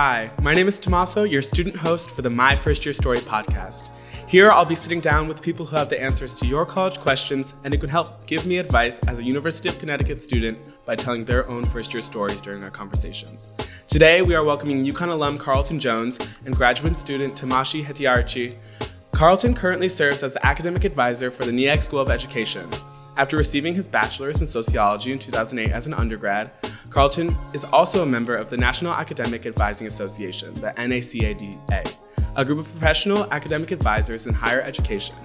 Hi, my name is Tommaso, your student host for the My First Year Story podcast. Here, I'll be sitting down with people who have the answers to your college questions and who can help give me advice as a University of Connecticut student by telling their own first year stories during our conversations. Today, we are welcoming UConn alum Carlton Jones and graduate student Tamashi Hetiarchi. Carlton currently serves as the academic advisor for the NEAG School of Education. After receiving his bachelor's in sociology in 2008 as an undergrad, Carlton is also a member of the National Academic Advising Association, the NACADA, a group of professional academic advisors in higher education,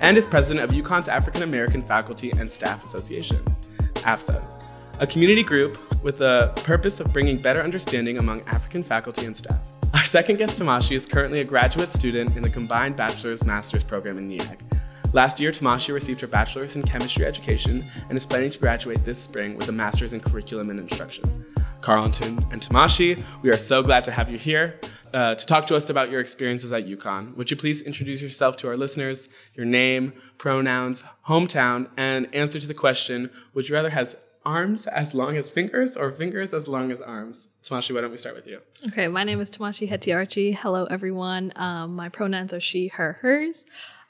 and is president of UConn's African American Faculty and Staff Association, AFSA, a community group with the purpose of bringing better understanding among African faculty and staff. Our second guest, Tamashi, is currently a graduate student in the combined bachelor's master's program in NEAG. Last year, Tamashi received her bachelor's in chemistry education and is planning to graduate this spring with a master's in curriculum and instruction. Carlton and Tamashi, we are so glad to have you here uh, to talk to us about your experiences at UConn. Would you please introduce yourself to our listeners, your name, pronouns, hometown, and answer to the question Would you rather has arms as long as fingers or fingers as long as arms? Tamashi, why don't we start with you? Okay, my name is Tamashi Hetiarchi. Hello, everyone. Um, my pronouns are she, her, hers.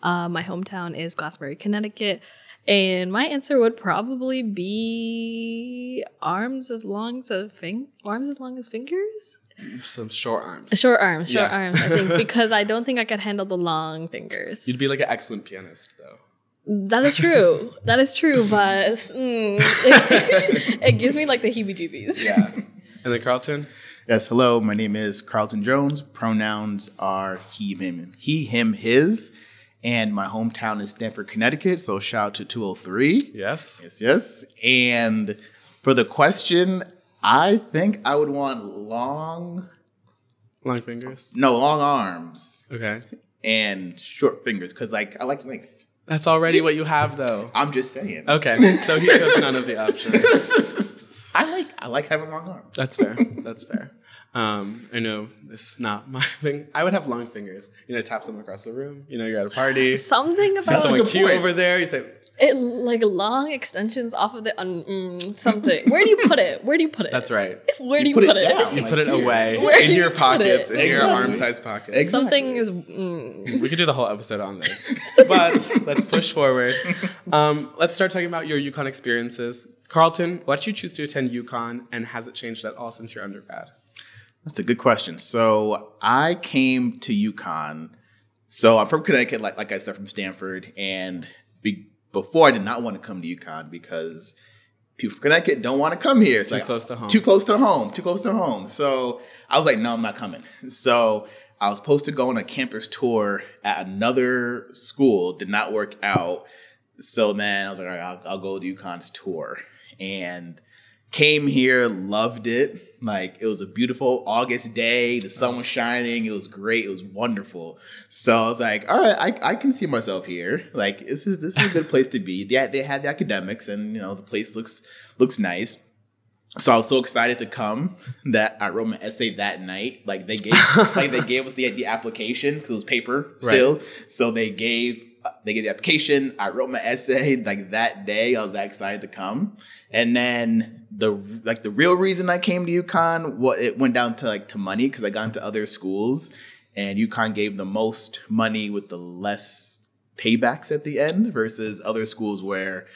Uh, my hometown is Glastonbury, Connecticut. And my answer would probably be arms as long as fing- arms as long as fingers. Some short arms. Short arms, short Yeah. arms. I think because I don't think I could handle the long fingers. You'd be like an excellent pianist, though. That is true. that is true, but mm, it, it gives me like the heebie-jeebies. Yeah. and then Carlton? Yes, hello. My name is Carlton Jones. Pronouns are he, him, he, him, his. And my hometown is Stamford, Connecticut. So shout out to 203. Yes. Yes, yes. And for the question, I think I would want long, Long fingers. no, long arms Okay. and short fingers. Cause like I like length. That's already what you have, though. I'm just saying. Okay. So he chose none of the options. I like I like having long arms. That's fair. That's fair. Um, I know this is not my thing. I would have long fingers. You know, tap someone across the room. You know, you're at a party. Something about That's a someone cute point. over there. You say, it, like long extensions off of the un, mm, something. Where do you put it? Where do you put it? "That's right." Where do you put put, it it? down. You put it away Where in do your you pockets, it? in your arm size pockets. Exactly. Something is. Mm. We could do the whole episode on this, but let's push forward. Um, let's start talking about your UConn experiences. Carlton, why did you choose to attend UConn, and has it changed at all since your undergrad? That's a good question. So I came to UConn. So I'm from Connecticut, like like I said, from Stamford, and be, before I did not want to come to UConn because people from Connecticut don't want to come here. It's Too like close to home. Too close to home. Too close to home. So I was like, no, I'm not coming. So I was supposed to go on a campus tour at another school. Did not work out. So then I was like, all right, I'll, I'll go to UConn's tour, and came here, loved it. Like it was a beautiful August day. The sun was shining. It was great. It was wonderful. So I was like, all right, I, I can see myself here. Like this is this is a good place to be. They had, they had the academics, and you know the place looks looks nice. So I was so excited to come that I wrote my essay that night. Like they gave like they gave us the the application because it was paper still. So they gave Uh, they gave the application. I wrote my essay like that day. I was that excited to come. And then the like the real reason I came to UConn, what it went down to like to money because I got into other schools, and UConn gave the most money with the less paybacks at the end versus other schools where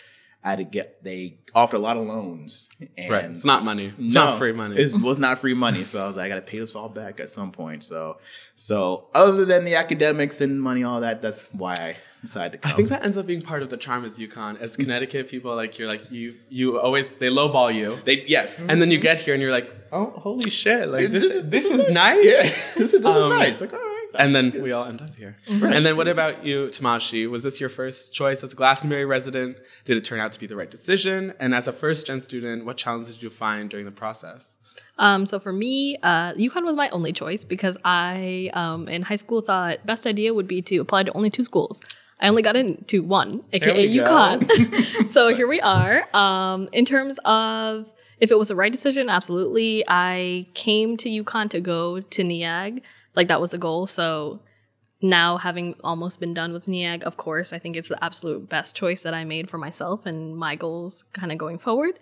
I had to get they offered a lot of loans. And Right. It's not money. It's no, not free money. It was not free money. So I was like, I got to pay this all back at some point. So, so other than the academics and money, all that, that's why I decided to come. I think that ends up being part of the charm as UConn. As Connecticut people, like you're like you you always they lowball you, they yes, and then you get here and you're like, oh holy shit, like this This this, is- this this is nice. yeah, this is, this Um, is nice. Like all right. And then we all end up here. And then what about you, Tamashi? Was this your first choice as a Glastonbury resident? Did it turn out to be the right decision? And as a first gen student, what challenges did you find during the process? Um, so for me, uh, UConn was my only choice because I, um, in high school, thought best idea would be to apply to only two schools. I only got into one, aka. UConn. so here we are. Um, in terms of if it was the right decision, absolutely. I came to UConn to go to NEAG. Like that was the goal. So now having almost been done with NEAG, of course, I think it's the absolute best choice that I made for myself and my goals kind of going forward.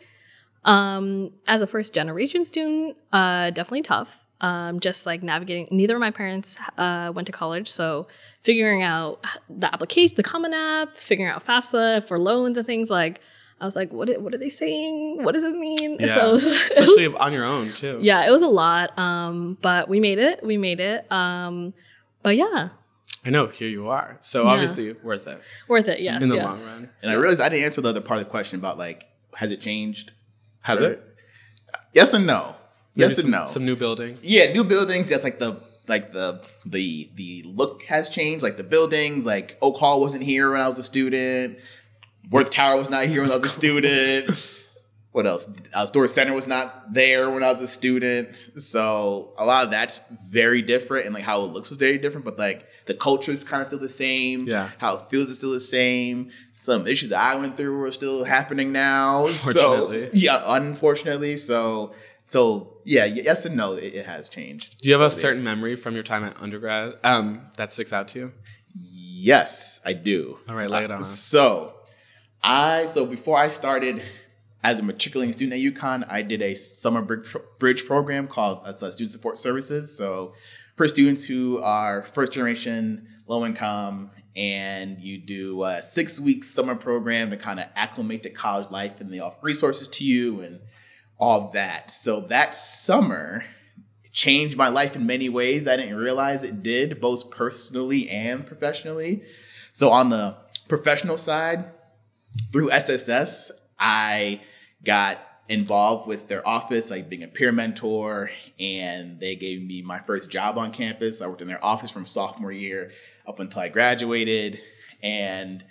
Um, as a first generation student, uh, definitely tough. Um, just like navigating. Neither of my parents uh, went to college, so figuring out the application, the Common App, figuring out FAFSA for loans and things like. I was like, what? What are they saying? What does this mean? Yeah. So, Especially on your own too. yeah, it was a lot. Um, but we made it. We made it. Um, but yeah, I know. Here you are. So Yeah. obviously worth it worth it. Yes. in the yeah. long run. And I realized I didn't answer the other part of the question about like, has it changed? Has it? Yes and no. Yes some, and no. Some new buildings. Yeah, new buildings. That's like the like the the the look has changed. Like the buildings, like Oak Hall wasn't here when I was a student. Werth Tower was not here when I was a student. What else? Uh, Storrs Center was not there when I was a student. So a lot of that's very different, and like how it looks was very different. But like the culture is kind of still the same. Yeah. How it feels is still the same. Some issues that I went through are still happening now. So yeah, unfortunately. So so yeah, yes and no, it, it has changed. Do you have a certain memory from your time at undergrad um, that sticks out to you? Yes, I do. All right, lay it Uh, on. So, I so before I started as a matriculating student at UConn, I did a summer bridge, bridge program called uh, Student Support Services. So, for students who are first generation, low income, and you do a six week summer program to kind of acclimate to college life, and they offer resources to you and all that. So that summer changed my life in many ways. I didn't realize it did, both personally and professionally. So on the professional side, through SSS, I got involved with their office, like being a peer mentor, and they gave me my first job on campus. I worked in their office from sophomore year up until I graduated, and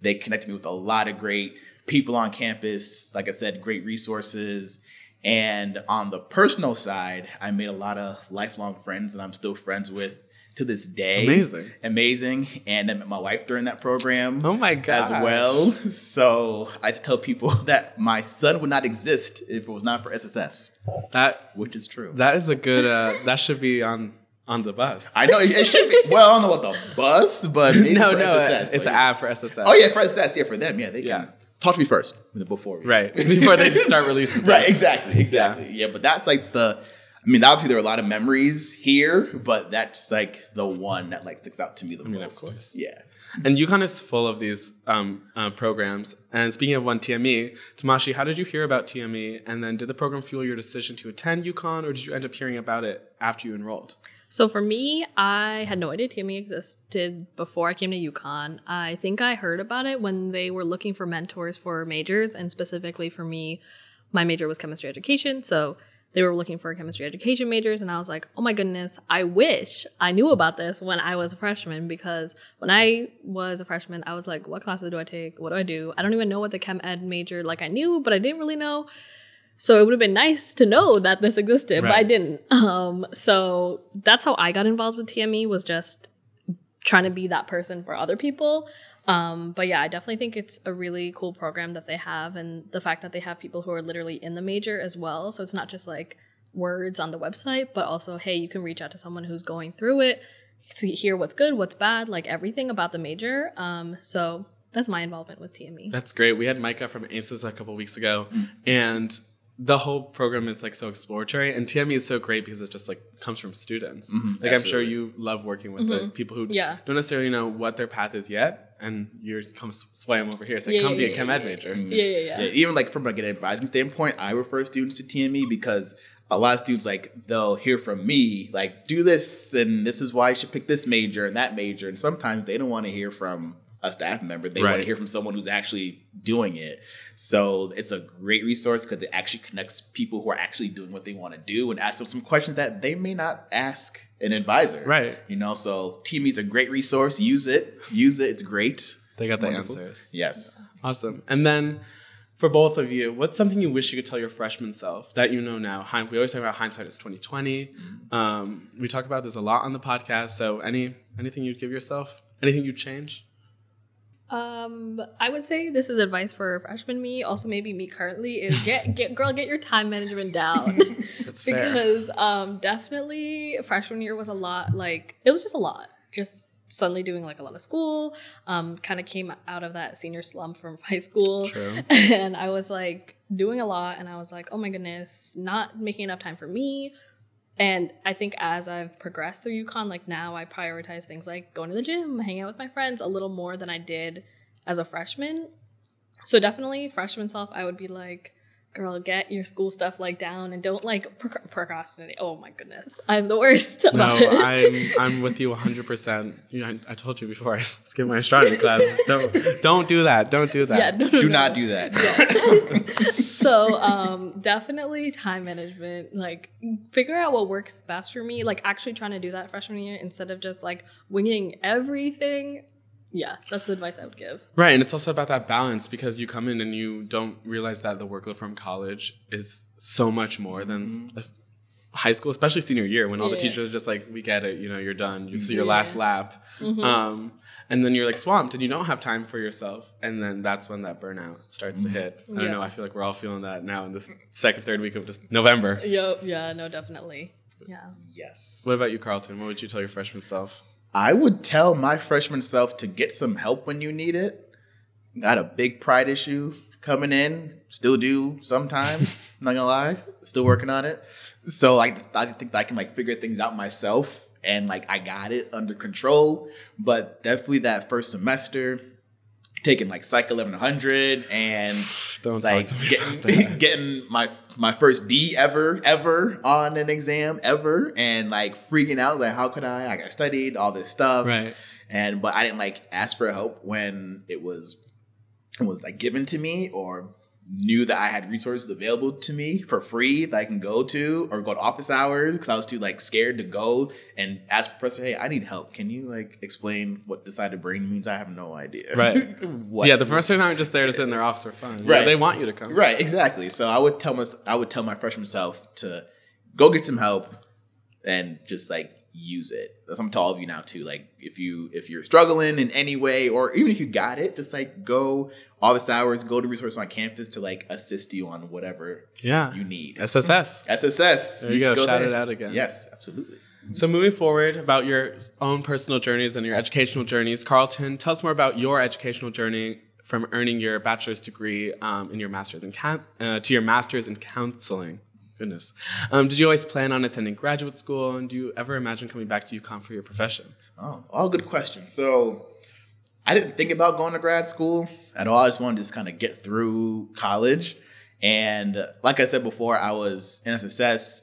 they connected me with a lot of great people on campus. Like I said, great resources. And on the personal side, I made a lot of lifelong friends that I'm still friends with to this day. Amazing. Amazing. And I met my wife during that program Oh my god. as well. So I tell people that my son would not exist if it was not for SSS, That which is true. that is a good. Uh, that should be on on the bus. I know it, should be. Well, I don't know about the bus, but maybe no, no, SSS. it's but an ad for SSS. Oh yeah, for SSS. Yeah, for them. Yeah, they can Yeah. Talk to me first before. we- right before they start releasing. Right. Exactly. Exactly. Yeah. But that's like the. I mean, obviously there are a lot of memories here, but that's like the one that like sticks out to me the mean, of most. course. Yeah. And UConn is full of these um, uh, programs. And speaking of one TME, Tamashi, how did you hear about TME? And then did the program fuel your decision to attend UConn, or did you end up hearing about it after you enrolled? So for me, I had no idea TME existed before I came to UConn. I think I heard about it when they were looking for mentors for majors, and specifically for me, my major was chemistry education. So they were looking for chemistry education majors, and I was like, oh my goodness, I wish I knew about this when I was a freshman because when I was a freshman, I was like, what classes do I take? What do I do? I don't even know what the chem ed major like I knew, but I didn't really know. So it would have been nice to know that this existed, but I didn't. Um, so that's how I got involved with TME was just trying to be that person for other people. Um, but yeah, I definitely think it's a really cool program that they have, and the fact that they have people who are literally in the major as well. So it's not just like words on the website, but also hey, you can reach out to someone who's going through it, see hear what's good, what's bad, like everything about the major. Um, so that's my involvement with. TME. That's great. We had Micah from ACES a couple weeks ago, and the whole program is like so exploratory. And TME is so great because it just like comes from students. Mhm, like I'm sure you love working with the people who Yeah. don't necessarily know what their path is yet, and you're come s- sway them over here. It's like Yeah, come yeah, be a chem yeah, ed yeah. major. Yeah, yeah, yeah. Yeah, even like from like an advising standpoint, I refer students to TME because a lot of students like they'll hear from me like do this and this is why you should pick this major and that major, and sometimes they don't want to hear from a staff member. They want to hear from someone who's actually doing it. So it's a great resource because it actually connects people who are actually doing what they want to do and asks them some questions that they may not ask an advisor. Right. You know, so TME is a great resource. Use it. Use it. It's great. They got the Wonderful. answers. Yes. Awesome. And then for both of you, what's something you wish you could tell your freshman self that you know now? We always talk about hindsight is twenty twenty. Um, we talk about this a lot on the podcast. So any anything you'd give yourself? Anything you'd change? Um, I would say this is advice for freshman me, also maybe me currently, is get get girl, get your time management down. That's fair. because um definitely freshman year was a lot like it was just a lot. Just suddenly doing like a lot of school. Um, kind of came out of that senior slump from high school. True. And I was like doing a lot and I was like, oh my goodness, not making enough time for me. And I think as I've progressed through UConn, like now I prioritize things like going to the gym, hanging out with my friends a little more than I did as a freshman. So definitely freshman self, I would be like, girl, get your school stuff like down and don't like proc- procrastinate. Oh my goodness, I'm the worst. No, it. I'm I'm with you 100. percent You know, I, I told you before I skipped my astronomy class. Don't don't do that. Don't do that. yeah, no, no, Do no. not do that. No. so um definitely time management like figure out what works best for me like actually trying to do that freshman year instead of just like winging everything yeah that's the advice i would give Right, and it's also about that balance because you come in and you don't realize that the workload from college is so much more than a- high school, especially senior year when all the teachers are just like, "We get it, you know, you're done. You see your Yeah. last lap," Mm-hmm. um, and then you're like swamped and you don't have time for yourself, and then that's when that burnout starts to hit. I don't Yeah. know. I feel like we're all feeling that now in this second, third week of just November. Yo, yeah no definitely yeah yes. What about you, Carlton? What would you tell your freshman self? I would tell my freshman self to get some help when you need it. Got a big pride issue coming in. Still do sometimes. not gonna lie. Still working on it. So like I think I can like figure things out myself and like I got it under control. But definitely that first semester, taking like Psych 1100 and Don't like talk to me about getting getting my my first D ever ever on an exam ever and like freaking out like how could I? Like I studied all this stuff. Right. and but I didn't like ask for help when it was it was like given to me or knew that I had resources available to me for free that I can go to or go to office hours because I was too like scared to go and ask professor hey I need help can you like explain what decided brain means I have no idea Right. what Yeah, the professors aren't just there to sit in their office for fun. Right. Yeah, they want you to come. Right, exactly. So I would tell my I would tell my freshman self to go get some help and just like use it. That's what I'm to all of you now too. Like if you if you're struggling in any way or even if you got it, just like go office hours, go to resources on campus to like assist you on whatever Yeah. you need. SSS. SSS. There you should go. Shout there. it out again. Yes, absolutely. So moving forward about your own personal journeys and your educational journeys, Carlton, tell us more about your educational journey from earning your bachelor's degree um, in your master's in coun uh, to your master's in counseling. Goodness. Um, did you always plan on attending graduate school, and do you ever imagine coming back to UConn for your profession? Oh, all good questions. So I didn't think about going to grad school at all. I just wanted to just kind of get through college. And like I said before, I was in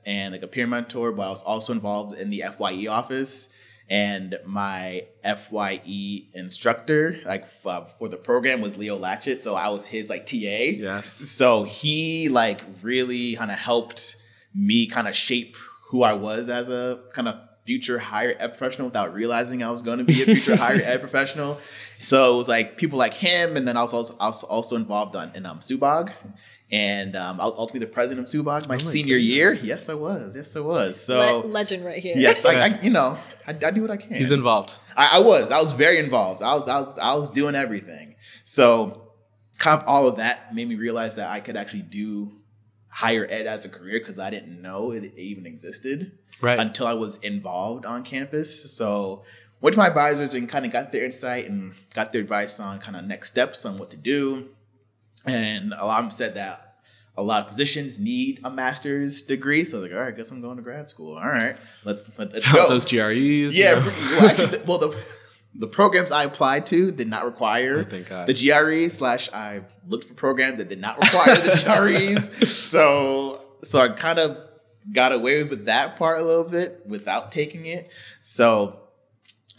and like a peer mentor, but I was also involved in the FYE office. And my FYE instructor, like uh, for the program, was Leo Latchett. So I was his like TA. Yes. So he like really kind of helped me kind of shape who I was as a kind of future higher ed professional without realizing I was going to be a future higher ed professional. So it was like people like him, and then I was also, I was also involved on, in um, Subog. And um, I was ultimately the president of Subog my, my senior year. Yes, I was. Yes, I was. So Le- legend right here yes, I, I you know I, I do what I can. He's involved. I, I was. I was very involved. I was, I was. I was doing everything. So, kind of all of that made me realize that I could actually do higher ed as a career because I didn't know it even existed Right. until I was involved on campus. So, went to my advisors and kind of got their insight and got their advice on kind of next steps on what to do. And a lot of them said that a lot of positions need a master's degree. So like, all right, guess I'm going to grad school. All right, let's let's, let's go. Those GREs. Yeah, you know? well, actually, the, well, the the programs I applied to did not require Oh, thank God. the GREs. Slash, I looked for programs that did not require the GREs. So, so I kind of got away with that part a little bit without taking it. So,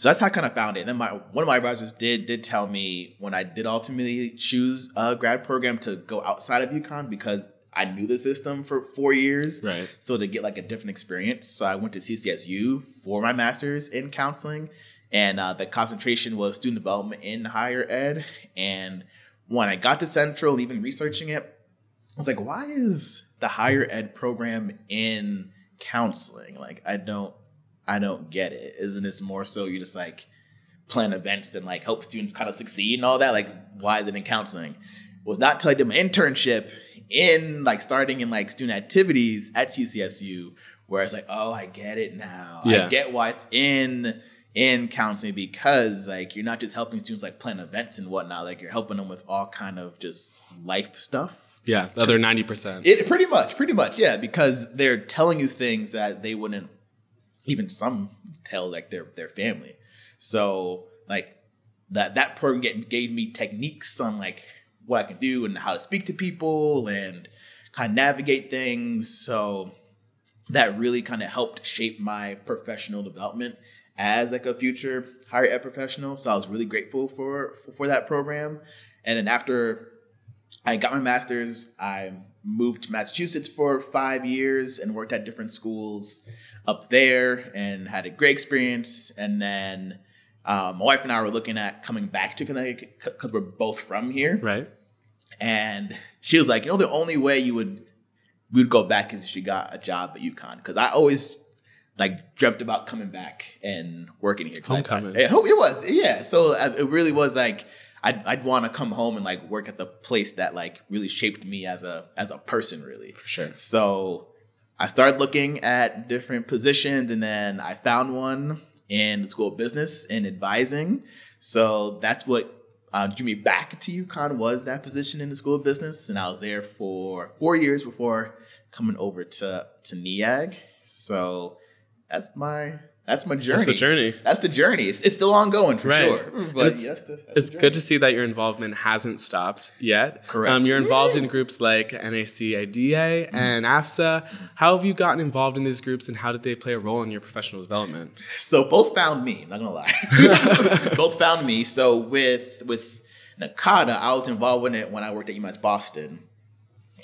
so that's how I kind of found it. And then my one of my advisors did did tell me when I did ultimately choose a grad program to go outside of UConn because I knew the system for four years. Right. So to get like a different experience, so I went to CCSU for my master's in counseling, and uh, the concentration was student development in higher ed. And when I got to Central, even researching it, I was like, why is the higher ed program in counseling? Like, I don't, I don't get it. Isn't this more so you just like plan events and like help students kind of succeed and all that? Like, why is it in counseling? Was not until I did my internship in like starting in like student activities at CCSU where it's like, oh, I get it now. Yeah. I get why it's in in counseling because like you're not just helping students like plan events and whatnot, like you're helping them with all kind of just life stuff. Yeah, the other ninety percent. It pretty much, pretty much, yeah, because they're telling you things that they wouldn't even some tell like their their family. So like that that program get, gave me techniques on like what I can do and how to speak to people and kind of navigate things. So that really kind of helped shape my professional development as like a future higher ed professional. So I was really grateful for for, for that program. And then after I got my master's, I moved to Massachusetts for five years and worked at different schools up there and had a great experience. And then um, my wife and I were looking at coming back to Connecticut because we're both from here. Right. And she was like, you know, the only way you would we would go back is if she got a job at UConn because I always like dreamt about coming back and working here. 'Cause I- Homecoming. I- it was, yeah. So I, it really was like I'd, I'd want to come home and like work at the place that like really shaped me as a as a person, really. For sure. So I started looking at different positions and then I found one in the School of Business and Advising. So that's what uh, drew me back to UConn was that position in the School of Business. And I was there for four years before coming over to, to NEAG. So that's my that's my journey. That's the journey. That's the journey. It's, it's still ongoing for Right. sure. But It's- that's the, that's It's the good to see that your involvement hasn't stopped yet. Correct. Um, you're involved in groups like NACADA and AFSA. How have you gotten involved in these groups and how did they play a role in your professional development? So both found me. I'm Not gonna lie, both found me. So with with NACADA, I was involved in it when I worked at UMass Boston,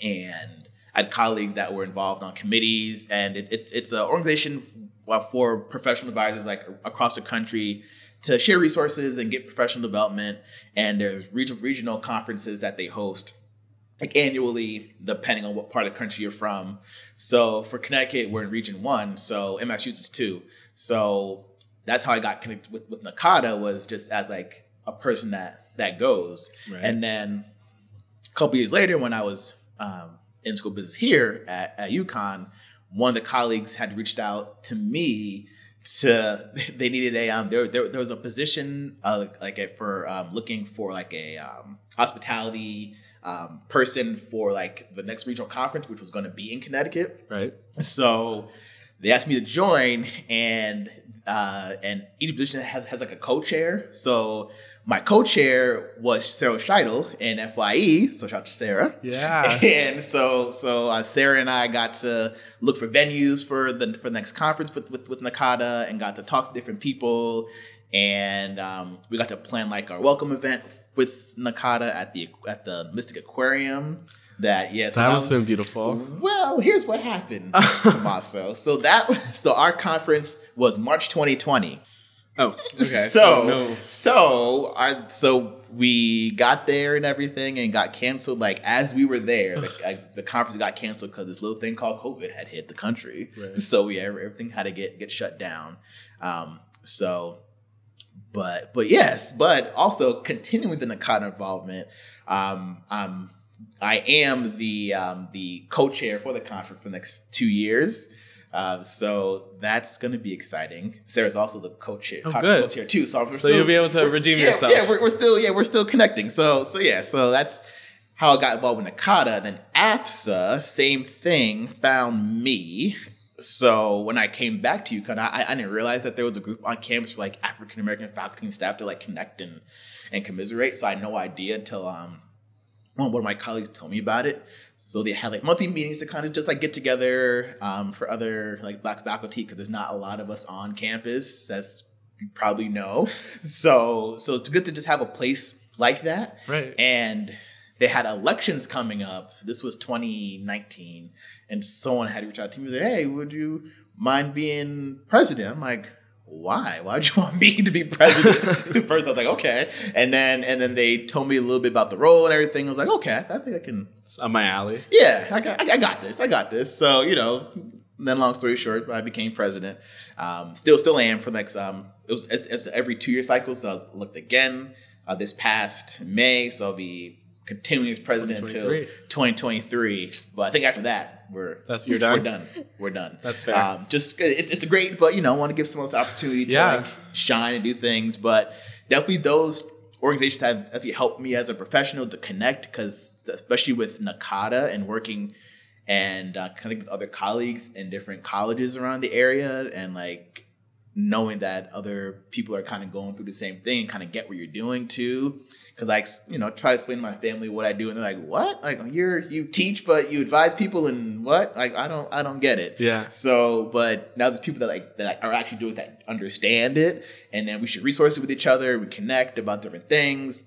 and I had colleagues that were involved on committees. And it, it's it's an organization uh, for professional advisors like across the country to share resources and get professional development. And there's regional regional conferences that they host like annually, depending on what part of the country you're from. So for Connecticut, we're in Region One, so in Massachusetts too. So that's how I got connected with, with NACADA was just as like a person that that goes. Right. And then a couple years later, when I was um, in school business here at, at UConn, one of the colleagues had reached out to me to they needed a um there there, there was a position uh, like a, for um, looking for like a um, hospitality um, person for like the next regional conference which was going to be in Connecticut Right. so they asked me to join, and uh, and each position has has like a co-chair. So my co-chair was Sarah Scheidel in FYE. So shout out to Sarah. Yeah. And so so uh, Sarah and I got to look for venues for the for the next conference with with, with NACADA, and got to talk to different people, and um, we got to plan like our welcome event with NACADA at the at the Mystic Aquarium. That yes, That must have been beautiful. well, here's what happened, Tommaso. So that so our conference was March 2020. Oh, okay. so no. so our so we got there and everything and got canceled. Like as we were there, the, like, the conference got canceled because this little thing called COVID had hit the country. Right. So yeah, everything had to get get shut down. Um, so, but but yes, but also continuing with the NACADA involvement. Um, um, I am the um, the co-chair for the conference for the next two years. Uh, so that's going to be exciting. Sarah's also the co-chair, Oh, co-chair too. So, So still, you'll be able to redeem yeah, yourself. Yeah, we're, we're still yeah we're still connecting. So so yeah, so that's how I got involved with NACADA. Then AFSA, same thing, found me. So when I came back to UConn, I, I didn't realize that there was a group on campus for like African American faculty and staff to like connect and and commiserate. So I had no idea until um one of my colleagues told me about it. So they had like monthly meetings to kind of just like get together um, for other like black faculty because there's not a lot of us on campus, as you probably know. So so it's good to just have a place like that. Right. And they had elections coming up. This was 2019, and someone had reached out to me and said, "Hey, would you mind being president?" I'm like, "Why? Why'd you want me to be president?" First, I was like, "Okay," and then and then they told me a little bit about the role and everything. I was like, "Okay, I think I can." It's on my alley. Yeah, I got, I got this. I got this. So you know, then long story short, I became president. Um, still, still am for the next. Um, it was it's, it's every two year cycle. So I looked again uh, this past May. So I'll be continuing as president until 2023. But I think after that, we're That's- you're We're done? done. We're done. That's fair. Um, just it, it's great, but you know, I want to give someone else the opportunity to Yeah. like shine and do things. But definitely those organizations have definitely helped me as a professional to connect because especially with NACADA and working and uh, connecting with other colleagues in different colleges around the area and like knowing that other people are kind of going through the same thing and kind of get what you're doing too because I, you know try to explain to my family what i do and they're like what? Like you're you teach but you advise people and what? Like i don't i don't get it. Yeah. so but now there's people that like that are actually doing that understand it and then we should resource it with each other we connect about different things.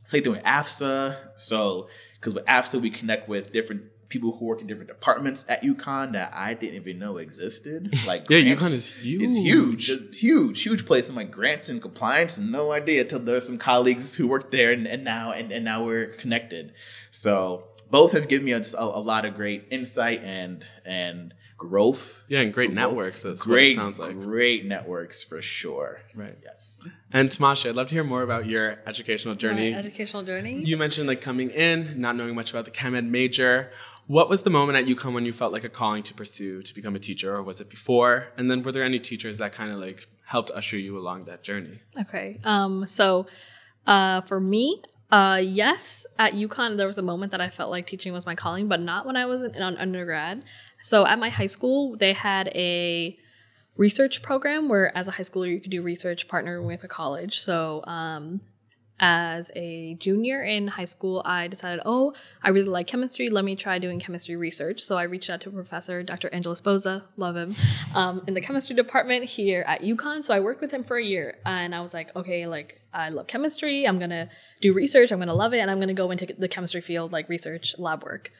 It's like doing afsa so because with afsa we connect with different people who work in different departments at UConn that I didn't even know existed. Like Yeah, grants. UConn is huge. It's huge, huge, huge place. I'm like grants and compliance, and no idea until there's some colleagues who work there, and, and now and, and now we're connected. So both have given me a, just a, a lot of great insight and and growth. Yeah, and great Both. networks. That's great, what it sounds like. great networks for sure. Right. Yes. And Tamashi, I'd love to hear more about your educational journey. My educational journey. You mentioned like coming in, not knowing much about the chem ed major. What was the moment at UConn when you felt like a calling to pursue to become a teacher, or was it before? And then were there any teachers that kind of like helped usher you along that journey? Okay. Um, so uh, for me, uh, yes, at UConn, there was a moment that I felt like teaching was my calling, but not when I was in, on undergrad. So at my high school, they had a research program where, as a high schooler, you could do research partnering with a college. So um, as a junior in high school, I decided, oh, I really like chemistry. Let me try doing chemistry research. So I reached out to a professor, Dr. Angeles-Boza, love him, um, in the chemistry department here at UConn. So I worked with him for a year, and I was like, okay, like I love chemistry. I'm gonna do research. I'm gonna love it, and I'm gonna go into the chemistry field, like research lab work.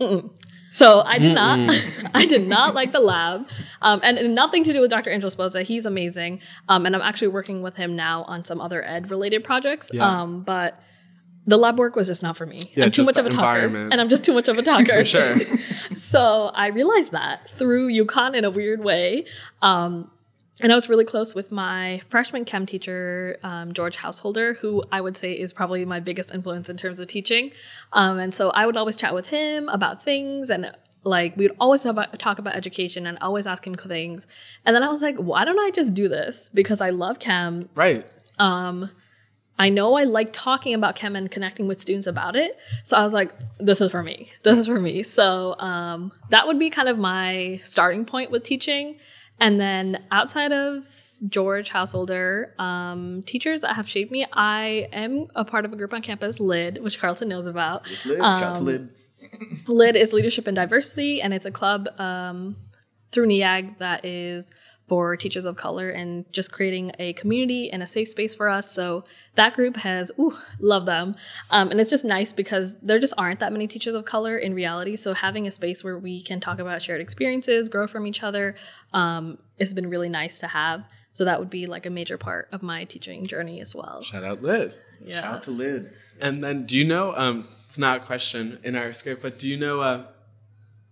Mm-mm. So I did not, I did not like the lab, um, and, nothing to do with Dr. Angeles-Boza. He's amazing, um, and I'm actually working with him now on some other ed related projects. Yeah. Um, but the lab work was just not for me. Yeah, I'm too much of a talker, and I'm just too much of a talker. For sure. so I realized that through UConn in a weird way. Um, and I was really close with my freshman chem teacher, um, George Householder, who I would say is probably my biggest influence in terms of teaching. Um, and so I would always chat with him about things and like we would always talk about, education and always ask him things. And then I was like, why don't I just do this? Because I love chem. Right. I know I like talking about chem and connecting with students about it. So I was like, this is for me. This is for me. So um, that would be kind of my starting point with teaching. And then outside of George Householder, um, teachers that have shaped me, I am a part of a group on campus, LID, which Carlton knows about. It's Lid. Shout out to Lid. LID is Leadership and Diversity, and it's a club um, through NEAG that is for teachers of color and just creating a community and a safe space for us. So that group has, ooh, love them. Um, and it's just nice because there just aren't that many teachers of color in reality. So having a space where we can talk about shared experiences, grow from each other, um, has been really nice to have. So that would be like a major part of my teaching journey as well. Shout out Lid. Yeah. Shout out to Lid. And then do you know, um, it's not a question in our script, but do you know uh,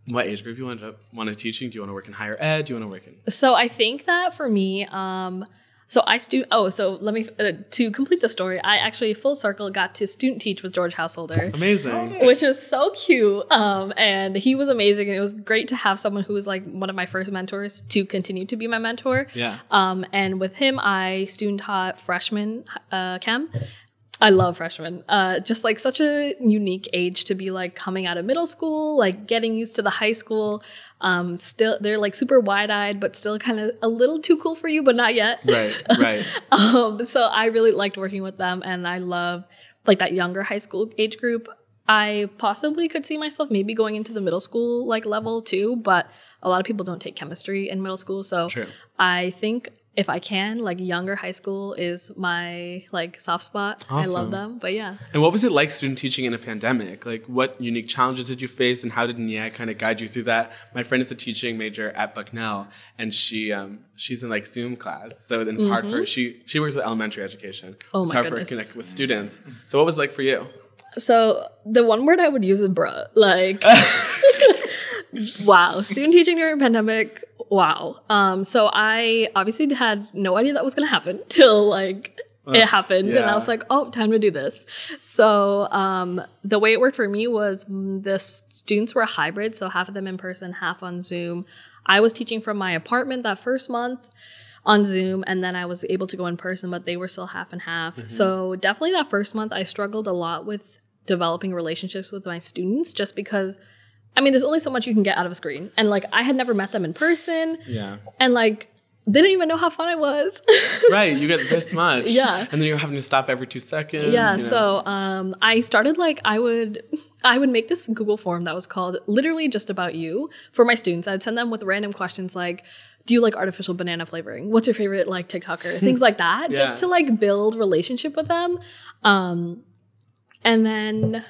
what age group you want to want to teaching? Do you want to work in higher ed? Do you want to work in So I think that for me, um, so I stu oh, so let me uh, to complete the story. I actually full circle got to student teach with George Householder, amazing? which was so cute. Um, and he was amazing, and it was great to have someone who was like one of my first mentors to continue to be my mentor. Yeah. Um, and with him, I student taught freshman uh, chem. I love freshmen. Uh, just like such a unique age to be like coming out of middle school, like getting used to the high school. Um, still, they're like super wide eyed, but still kind of a little too cool for you, but not yet. Right, right. um, so I really liked working with them, and I love like that younger high school age group. I possibly could see myself maybe going into the middle school like level too, but a lot of people don't take chemistry in middle school, so True. I think if I can, like younger high school is my like soft spot. I love them, but yeah. And what was it like student teaching in a pandemic? Like, what unique challenges did you face, and how did Nia kind of guide you through that? My friend is a teaching major at Bucknell, and she um, she's in like Zoom class, so then it's hard for she she works with elementary education. Mm-hmm. Oh it's my hard for her to connect with students. So, what was it like for you? So the one word I would use is bruh. Like, wow, student teaching during pandemic. Wow. Um, so I obviously had no idea that was gonna happen till like it happened, and I was like, oh, time to do this. So um, the way it worked for me was the students were hybrid, so half of them in person, half on Zoom. I was teaching from my apartment that first month on Zoom, and then I was able to go in person, but they were still half and half. So definitely that first month, I struggled a lot with developing relationships with my students just because I mean, there's only so much you can get out of a screen. And like I had never met them in person Yeah. and like they didn't even know how fun I was. Right. You get this much. Yeah. And then you're having to stop every two seconds. yeah, you know. so um I started like I would I would make this Google form that was called literally just about you for my students. I'd send them with random questions like do you like artificial banana flavoring? What's your favorite like TikToker? Things like that, just to like build relationship with them. Um, and then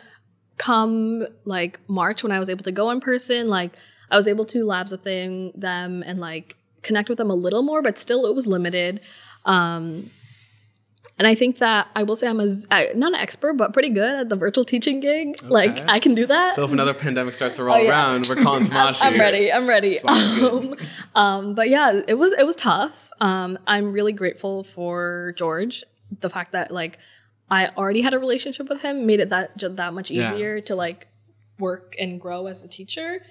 come like March when I was able to go in person, like I was able to labs with them, them and like connect with them a little more, but still it was limited. Um, and I think that I will say I'm a I- not an expert, but pretty good at the virtual teaching gig. Like I can do that. So if another pandemic starts to roll Oh, yeah. around, we're calling Tamashi. I'm ready. I'm ready. why we're Um, um, but yeah, it was it was tough. Um, I'm really grateful for George. The fact that like I already had a relationship with him made it that that much Yeah. easier to like work and grow as a teacher.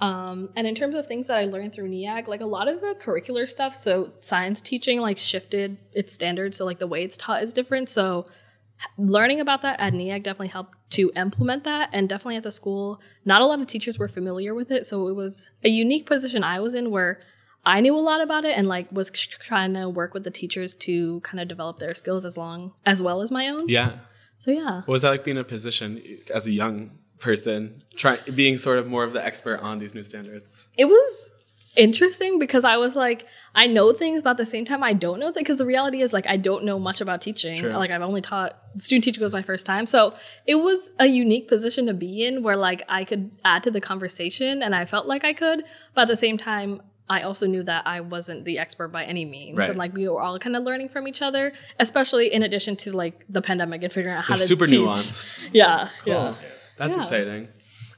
Um, and in terms of things that I learned through NEAG, like a lot of the curricular stuff, so science teaching like shifted its standards, so like the way it's taught is different. So learning about that at NEAG definitely helped to implement that and definitely at the school not a lot of teachers were familiar with it so it was a unique position i was in where i knew a lot about it and like was trying to work with the teachers to kind of develop their skills as long as well as my own Yeah. so yeah What was that like being in a position as a young person, trying being sort of more of the expert on these new standards? it was interesting because i was like i know things but at the same time i don't know things because the reality is like i don't know much about teaching True. like i've only taught student teaching was my first time so it was a unique position to be in where like i could add to the conversation and i felt like i could but at the same time I also knew that I wasn't the expert by any means, Right. and like we were all kind of learning from each other, especially in addition to like the pandemic and figuring out how Like to super teach. nuanced. Yeah, yeah. That's Yeah. exciting.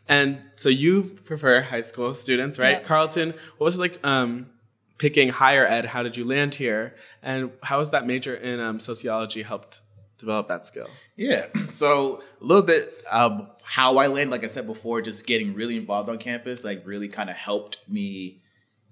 And so you prefer high school students, right? Yeah. Carlton, what was it like um, picking higher ed? How did you land here? And how has that major in um, sociology helped develop that skill? Yeah. So a little bit um, how I landed, like I said before, just getting really involved on campus, like really kind of helped me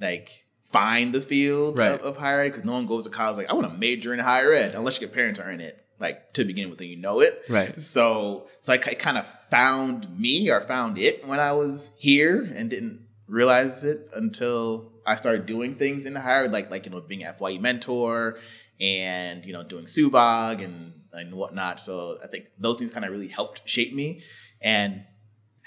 like find the field Right. of, of higher ed because no one goes to college like I want to major in higher ed unless your parents are in it like to begin with and you know it. Right. So so I kind of found me or found it when I was here and didn't realize it until I started doing things in higher ed, like like you know being a FYE mentor and you know doing Subog and and whatnot. So I think those things kind of really helped shape me and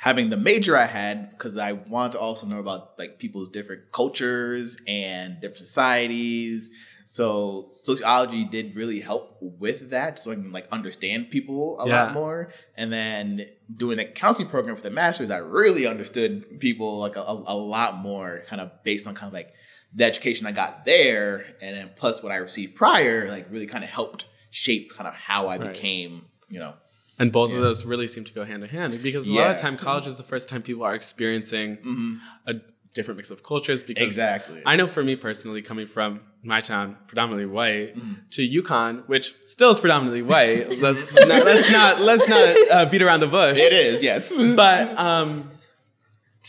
having the major I had because I wanted to also know about like people's different cultures and different societies. So sociology did really help with that, so I can like understand people a Yeah. lot more. And then doing the counseling program for the masters, I really understood people like a, a, a lot more, kind of based on kind of like the education I got there, and then plus what I received prior, like really kind of helped shape kind of how I Right. became, you know, And both Yeah. of those really seem to go hand in hand because a lot of time college is the first time people are experiencing mhm. a different mix of cultures because Exactly. I know for me personally, coming from my town, predominantly white, Mhm. to UConn, which still is predominantly white. let's not let's not let's not uh, beat around the bush. it is yes, But um,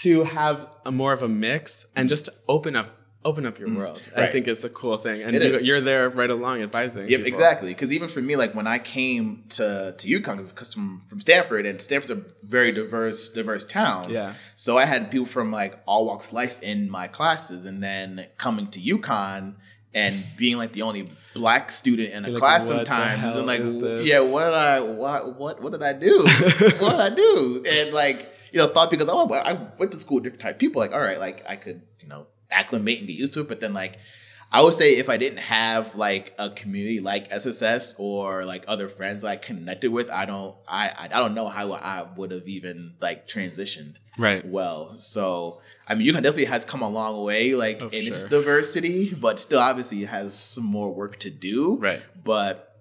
to have a more of a mix and just to open up open up your world, I Mm. Right. think it's a cool thing. And you, you're there right along advising. Yep, people. exactly. Because even for me, like when I came to to UConn, because from from Stamford, and Stamford's a very diverse diverse town. Yeah. So I had people from like all walks of life in my classes, and then coming to UConn and being like the only black student in a You're like, class "What the sometimes, and like, is this?" yeah, what did I what what what did I do? what did I do? And like you know, thought because oh, I went to school with different type of people. Like, all right, like I could you know acclimate and get used to it, but then like. I would say if I didn't have like a community like SSS or like other friends I connected with, I don't I I don't know how I would have even like transitioned Right. well. So I mean, UConn definitely has come a long way, like Oh, in its diversity, but still obviously has some more work to do. Right. But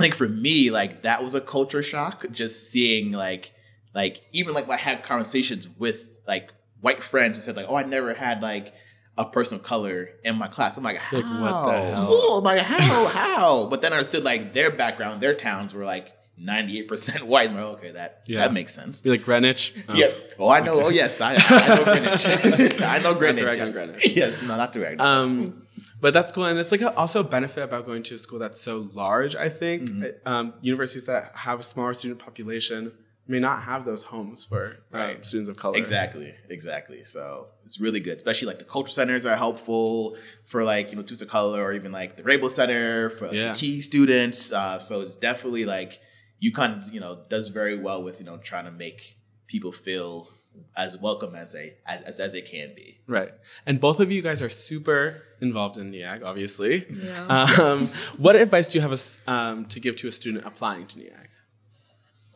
I think for me, like that was a culture shock, just seeing like like even like I had conversations with like white friends who said like, oh, I never had like a person of color in my class. I'm like, how? Like, what the hell? Oh, I'm like, how? How? But then I understood like their background, their towns were like 98% white. I'm like, okay, that Yeah. that makes sense. Be like Greenwich. Oh, Yeah. Oh, I know. Oh, yes. I, I know Greenwich. I know Greenwich. yes. Greenwich. Yes. No, not rag. Um, but that's cool, and it's like a, also a benefit about going to a school that's so large. I think Mm-hmm. um, universities that have a smaller student population may not have those homes for Right. students of color. Exactly, exactly. So it's really good, especially like the culture centers are helpful for like you know students of color, or even like the Rainbow Center for Yeah. T students. Uh, so it's definitely like UConn, you know, does very well with you know trying to make people feel as welcome as they as as they can be. Right. And both of you guys are super involved in NEAG, obviously. Yeah. Um, Yes. What advice do you have us, um, to give to a student applying to NEAG?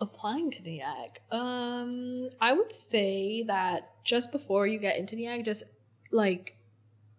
Applying to NEAG. Um, I would say that just before you get into NEAG, just like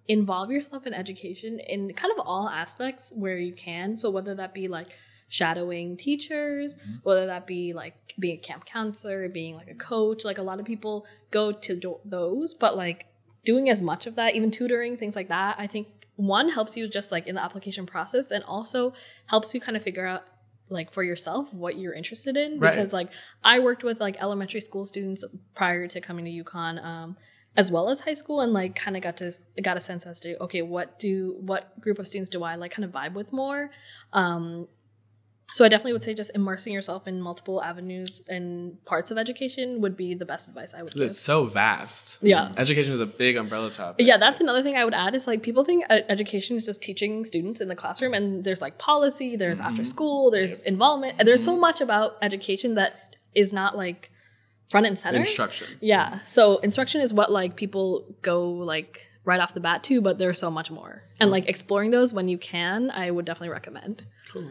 involve yourself in education in kind of all aspects where you can. So whether that be like shadowing teachers, whether that be like being a camp counselor, being like a coach, like a lot of people go to do- those, but like doing as much of that, even tutoring, things like that, I think one helps you just like in the application process and also helps you kind of figure out like for yourself what you're interested in Right. because like I worked with like elementary school students prior to coming to UConn um as well as high school and like kind of got to got a sense as to okay what do what group of students do I like kind of vibe with more um so I definitely would say just immersing yourself in multiple avenues and parts of education would be the best advice I would give. it's so vast. Yeah. Education is a big umbrella topic. Yeah, that's another thing I would add is like people think education is just teaching students in the classroom, and there's like policy, there's after mm-hmm. school, there's involvement, and there's so mm-hmm. much about education that is not like front and center. Instruction. Yeah, so instruction is what like people go like right off the bat to, but there's so much more, and like exploring those when you can, I would definitely recommend. Cool.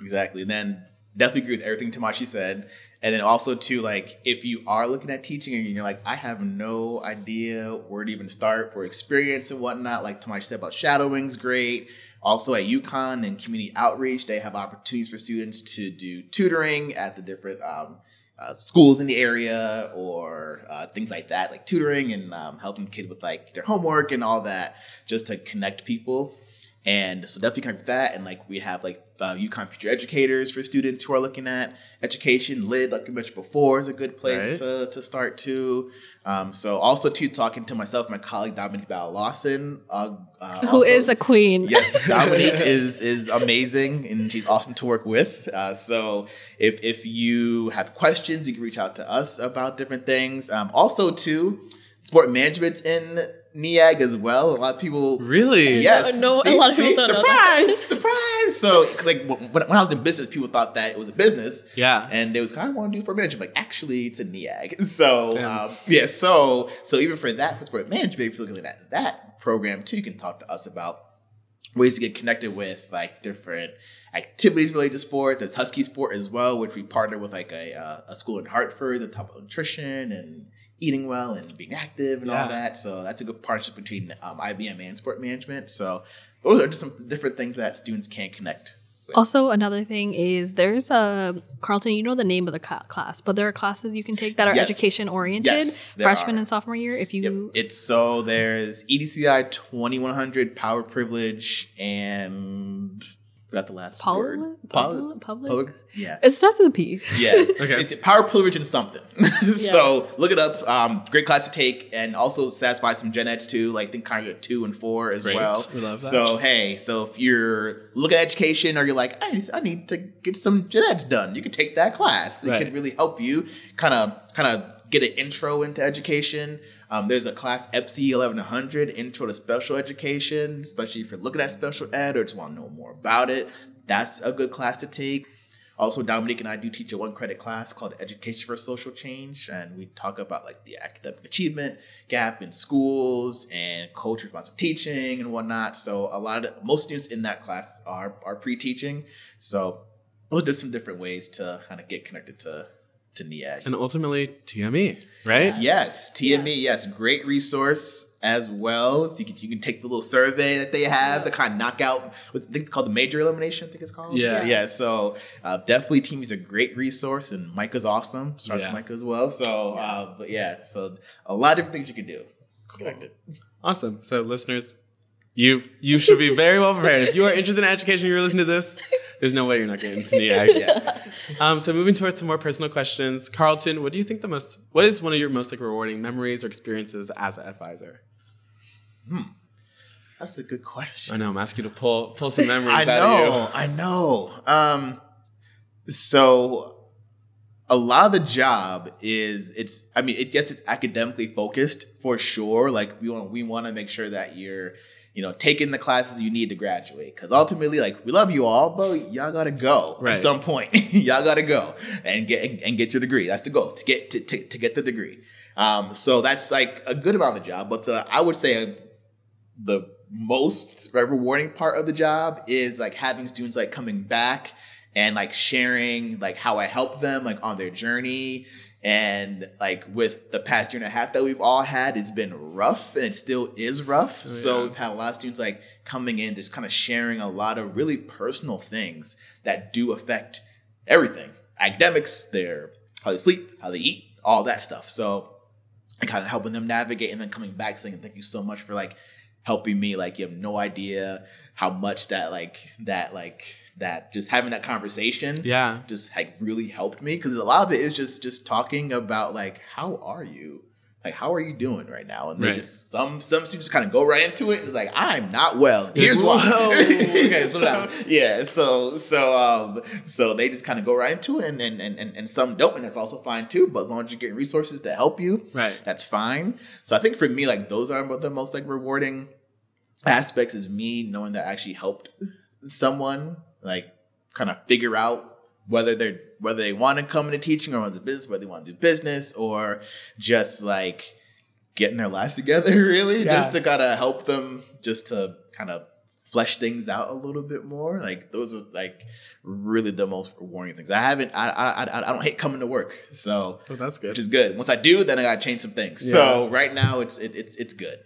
Exactly. And then definitely agree with everything Tamashi said. And then also too, like if you are looking at teaching and you're like, I have no idea where to even start for experience and whatnot, like Tamashi said about shadowing's great. Also at UConn and community outreach, they have opportunities for students to do tutoring at the different um, uh, schools in the area or uh, things like that, like tutoring and um, helping kids with like their homework and all that, just to connect people. And so definitely connect with that. And like we have like uh, UConn future educators for students who are looking at education. Lid, like we mentioned before, is a good place Right. to, to start too. Um, so also too talking to myself, my colleague Dominique Ball Lawson, uh, uh, Who also- is a queen? yes, Dominique is is amazing and she's awesome to work with. Uh, so if if you have questions, you can reach out to us about different things. Um, also, too, sport management's in NEAG as well. A lot of people Really? Yes. No, a lot of people don't know that. surprise, surprise. So, 'cause, like when, when I was in business, people thought that it was a business, Yeah. and they was kind of want to do sport management. Like, actually, it's a NEAG. So, um, yeah. So, so even for that, for sport management, if you're looking at that program too, you can talk to us about ways to get connected with like different activities related to sport. There's Husky Sport as well, which we partner with like a, uh, a school in Hartford that talk about nutrition and eating well and being active and Yeah. all that. So that's a good partnership between um, IBM and sport management. So those are just some different things that students can connect. with. Also, another thing is there's a Carlton. You know the name of the class, but there are classes you can take that are Yes. education oriented, Yes, freshman are. and sophomore year. If Yep. you It's so there's EDCI 2100 power privilege and forgot the last Pol- word. public- public? public? Yeah. it starts with a P. Yeah. Okay. It's power privilege and something. so look it up. Um, great class to take and also satisfy some gen eds too, like think kind of two and four as Great. well. We love that. So hey, so if you're looking at education or you're like, I need, I need to get some gen eds done, you can take that class. It Right. can really help you kind of kind of get an intro into education. Um, there's a class EPSY 1100 Intro to Special Education, especially if you're looking at special ed or just want to know more about it. That's a good class to take. Also, Dominique and I do teach a one credit class called Education for Social Change, and we talk about like the academic achievement gap in schools and culture responsive teaching and whatnot. So a lot of most students in that class are are pre-teaching. So those are some different ways to kind of get connected to to NEAG. And ultimately, TME, right? Yes, TME, yes, great resource as well. So you can you can take the little survey that they have to kind of knock out I think it's called the major elimination. I think it's called. Yeah. yeah. So uh, definitely, TME is a great resource, and Micah's awesome. Shout out Yeah. to Micah as well. So, uh, but yeah, so a lot of different things you can do. Connected. Awesome. So, listeners, you you should be very well prepared. If you are interested in education, you're listening to this. There's no way you're not getting into NEAG. Yes. Um, so moving towards some more personal questions, Carlton, what do you think the most? What is one of your most like rewarding memories or experiences as an advisor? Hmm. That's a good question. I know I'm asking you to pull pull some memories I out of you. know, I know. Um, so a lot of the job is it's I mean it yes it's academically focused for sure. Like we want we want to make sure that you're you know taking the classes you need to graduate. Because ultimately like we love you all but y'all gotta go Right. at some point. Y'all gotta go and get and get your degree. That's the goal to get to, to, to get the degree. Um so that's like a good amount of the job but the I would say the most rewarding part of the job is like having students like coming back and like sharing like how I helped them like on their journey and like with the past year and a half that we've all had it's been rough and it still is rough. Oh, so yeah. we've had a lot of students like coming in just kind of sharing a lot of really personal things that do affect everything. Academics their how they sleep how they eat all that stuff. So and kind of helping them navigate and then coming back saying thank you so much for like helping me. Like you have no idea how much that like that like that just having that conversation Yeah. just like really helped me because a lot of it is just just talking about like how are you like how are you doing right now and they Right. just some some students kind of go right into it and it's like i'm not well here's why okay, slow down. yeah so so um so they just kind of go right into it and and, and and and some don't and that's also fine too but as long as you're getting resources to help you Right. that's fine. So I think for me, like those are the most like rewarding aspects is me knowing that I actually helped someone like kind of figure out whether they're whether they want to come into teaching or want to business, whether they want to do business or just like getting their lives together, really, Yeah. just to kind of help them just to kind of flesh things out a little bit more. Like those are like really the most rewarding things. I haven't, I, I, I, I don't hate coming to work, so Oh, that's good. which is good. Once I do, then I gotta change some things. So right now, it's it, it's it's good.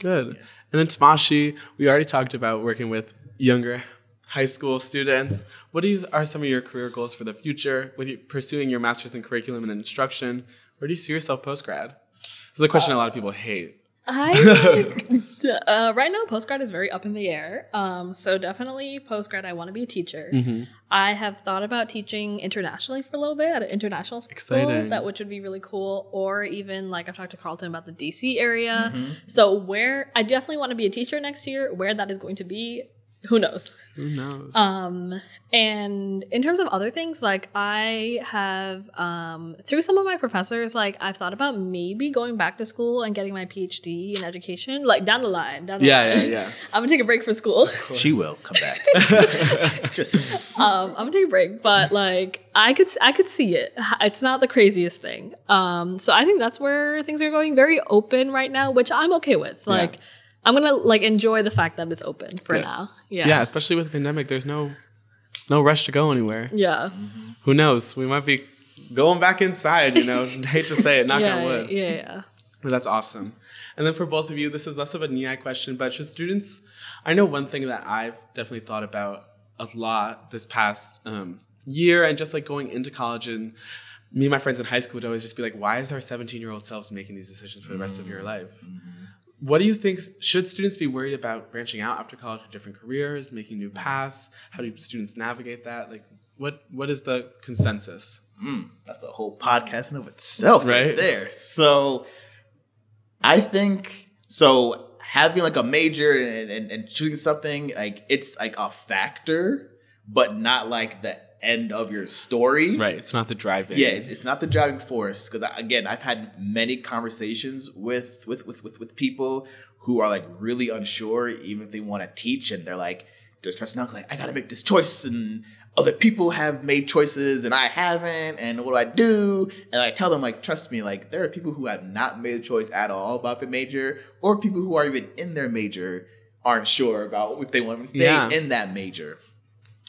Good. And then Tamashi, we already talked about working with younger high school students. What is, are some of your career goals for the future with you pursuing your master's in curriculum and instruction? Where do you see yourself post grad? This is a question a lot of people hate. I uh, right now postgrad is very up in the air. Um, so definitely postgrad. I want to be a teacher. Mm-hmm. I have thought about teaching internationally for a little bit at an international school. Exciting. That which would be really cool. Or even like I've talked to Carlton about the DC area. Mm-hmm. So where I definitely want to be a teacher next year. Where that is going to be, who knows? Who knows? Um, and in terms of other things, like I have, um, through some of my professors, like I've thought about maybe going back to school and getting my PhD in education, like down the line. Down the yeah, line. yeah, yeah. I'm gonna take a break from school. She will come back. Just um, I'm gonna take a break, but like I could, I could see it. It's not the craziest thing. Um, so I think that's where things are going. Very open right now, which I'm okay with. Yeah. Like. I'm gonna like enjoy the fact that it's open for Good. now. yeah. Yeah. especially with the pandemic, there's no no rush to go anywhere. Yeah. Who knows? We might be going back inside, you know. hate to say it, knock yeah, on wood. yeah, yeah. But that's awesome. And then for both of you, this is less of a NEAG question, but should students, I know one thing that I've definitely thought about a lot this past um, year and just like going into college and me and my friends in high school would always just be like, why is our 17 year old selves making these decisions for the rest of your life? What do you think? Should students be worried about branching out after college to different careers, making new paths? How do students navigate that? Like, what what is the consensus? mm, that's a whole podcast in of itself, right, Right. there. So I think so. Having like a major and, and, and choosing something like it's like a factor, but not like the end of your story. Right. It's not the driving. Yeah, it's, it's not the driving force because again, I've had many conversations with with, with with with people who are like really unsure, even if they want to teach, and they're like just trusting out. Like I got to make this choice, and other people have made choices, and I haven't, and what do I do? And I tell them like, trust me, like there are people who have not made a choice at all about the major, or people who are even in their major aren't sure about if they want to stay Yeah. in that major.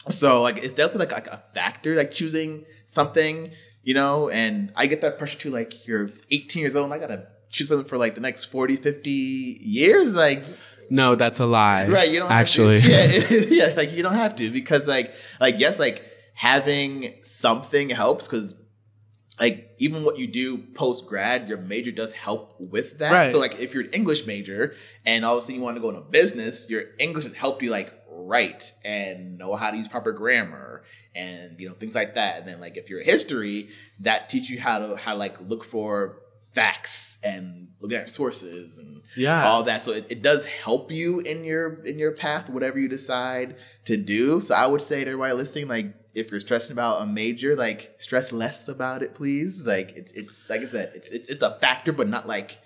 So like it's definitely like, like a factor, like choosing something, you know, and I get that pressure too, like you're 18 years old and I gotta choose something for like the next 40, 50 years. Like No, that's a lie. right, you don't actually. have to, yeah, it yeah, like you don't have to because like like yes, like having something helps because like even what you do post grad, your major does help with that. Right. So like if you're an English major and all of a sudden you want to go into business, your English has helped you like write and know how to use proper grammar and you know things like that. And then like if you're a history, that teach you how to how to like look for facts and looking at sources and Yeah. all that. So it, it does help you in your in your path, whatever you decide to do. So I would say to everybody listening, like if you're stressing about a major, like stress less about it, please. Like it's it's like I said, it's it's it's a factor, but not like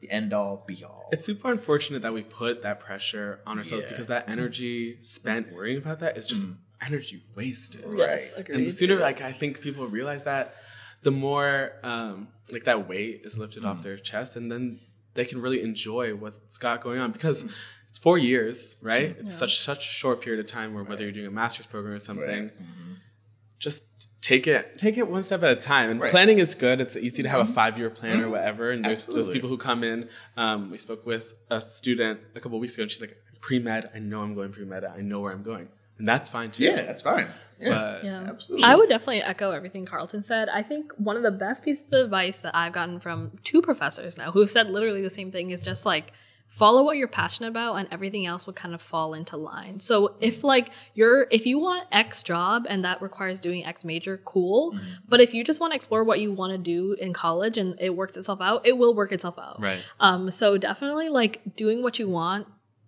the end all be all. It's super unfortunate that we put that pressure on ourselves Yeah. because that energy spent worrying about that is just Mm. energy wasted. Yes, Right. agreed. And the sooner, like, I think people realize that, the more, um, like, that weight is lifted Mm. off their chest, and then they can really enjoy what's got going on because Mm. it's four years, right? It's Yeah. such such a short period of time where whether you're doing a master's program or something, Right. Mhm. just take it take it one step at a time. And Right. planning is good. It's easy to have a five year plan or Mhm. whatever. And there's those people who come in. Um, we spoke with a student a couple weeks ago, and she's like, "Pre med. I know I'm going pre med. I know where I'm going." And that's fine too. Yeah, that's fine. Yeah, But Yeah. absolutely. I would definitely echo everything Carlton said. I think one of the best pieces of advice that I've gotten from two professors now who have said literally the same thing is just like follow what you're passionate about and everything else will kind of fall into line. So if like you're if you want X job and that requires doing X major, cool. But if you just want to explore what you want to do in college and it works itself out, it will work itself out. right. Um, so definitely like doing what you want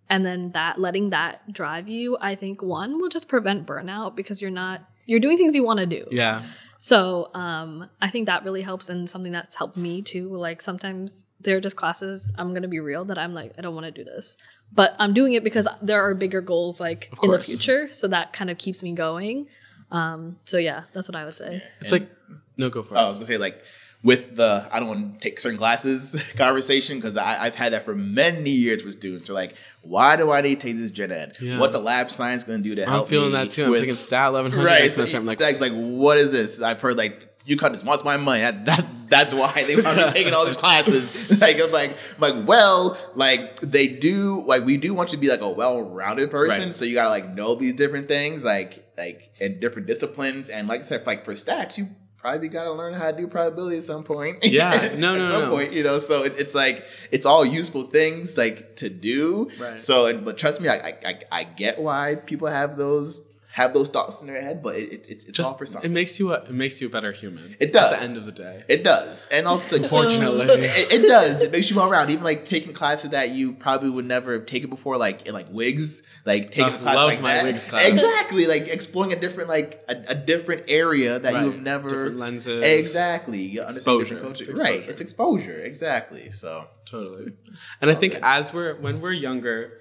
and then that letting that drive you, I think one will just prevent burnout because you're not you're doing things you want to do. Yeah. So um I think that really helps and something that's helped me too. Like sometimes there are just classes, I'm gonna be real, that I'm like, I don't want to do this. But I'm doing it because there are bigger goals like in the future. So that kind of keeps me going. Um, so yeah, that's what I would say. It's And- like no, go for it. Oh, I was gonna say like with the I don't want to take certain classes conversation because I've had that for many years with students. They're like, why do I need to take this gen ed? Yeah. What's a lab science going to do to help you? I'm feeling that too. I'm with- taking stat 1100 right. So. I'm like, like, like, what is this? I've heard like UConn just wants my money. That, that that's why they want me taking all these classes. like I'm like I'm like well, like they do like we do want you to be like a well-rounded person. Right. So you gotta like know these different things, like like in different disciplines. And like I said, like for stats, you probably gotta learn how to do probability at some point. Yeah. No, at no, some no. point, you know. So it, it's like it's all useful things like to do. Right. So, and, but trust me, I I I get why people have those have those thoughts in their head, but it, it, it's it's all for just something. it makes you a, it makes you a better human. It does. At the end of the day. It does, and also Unfortunately. it, it does. It makes you more around. Even like taking classes that you probably would never have taken before, like in like wigs, like taking Uh, a class love like my that. wigs class. Exactly, like exploring a different like a, a different area that Right. you have never different lenses. exactly you understand Exposure. different culture. Right, it's exposure. Exactly. So Totally. And I think good. as we're when we're younger,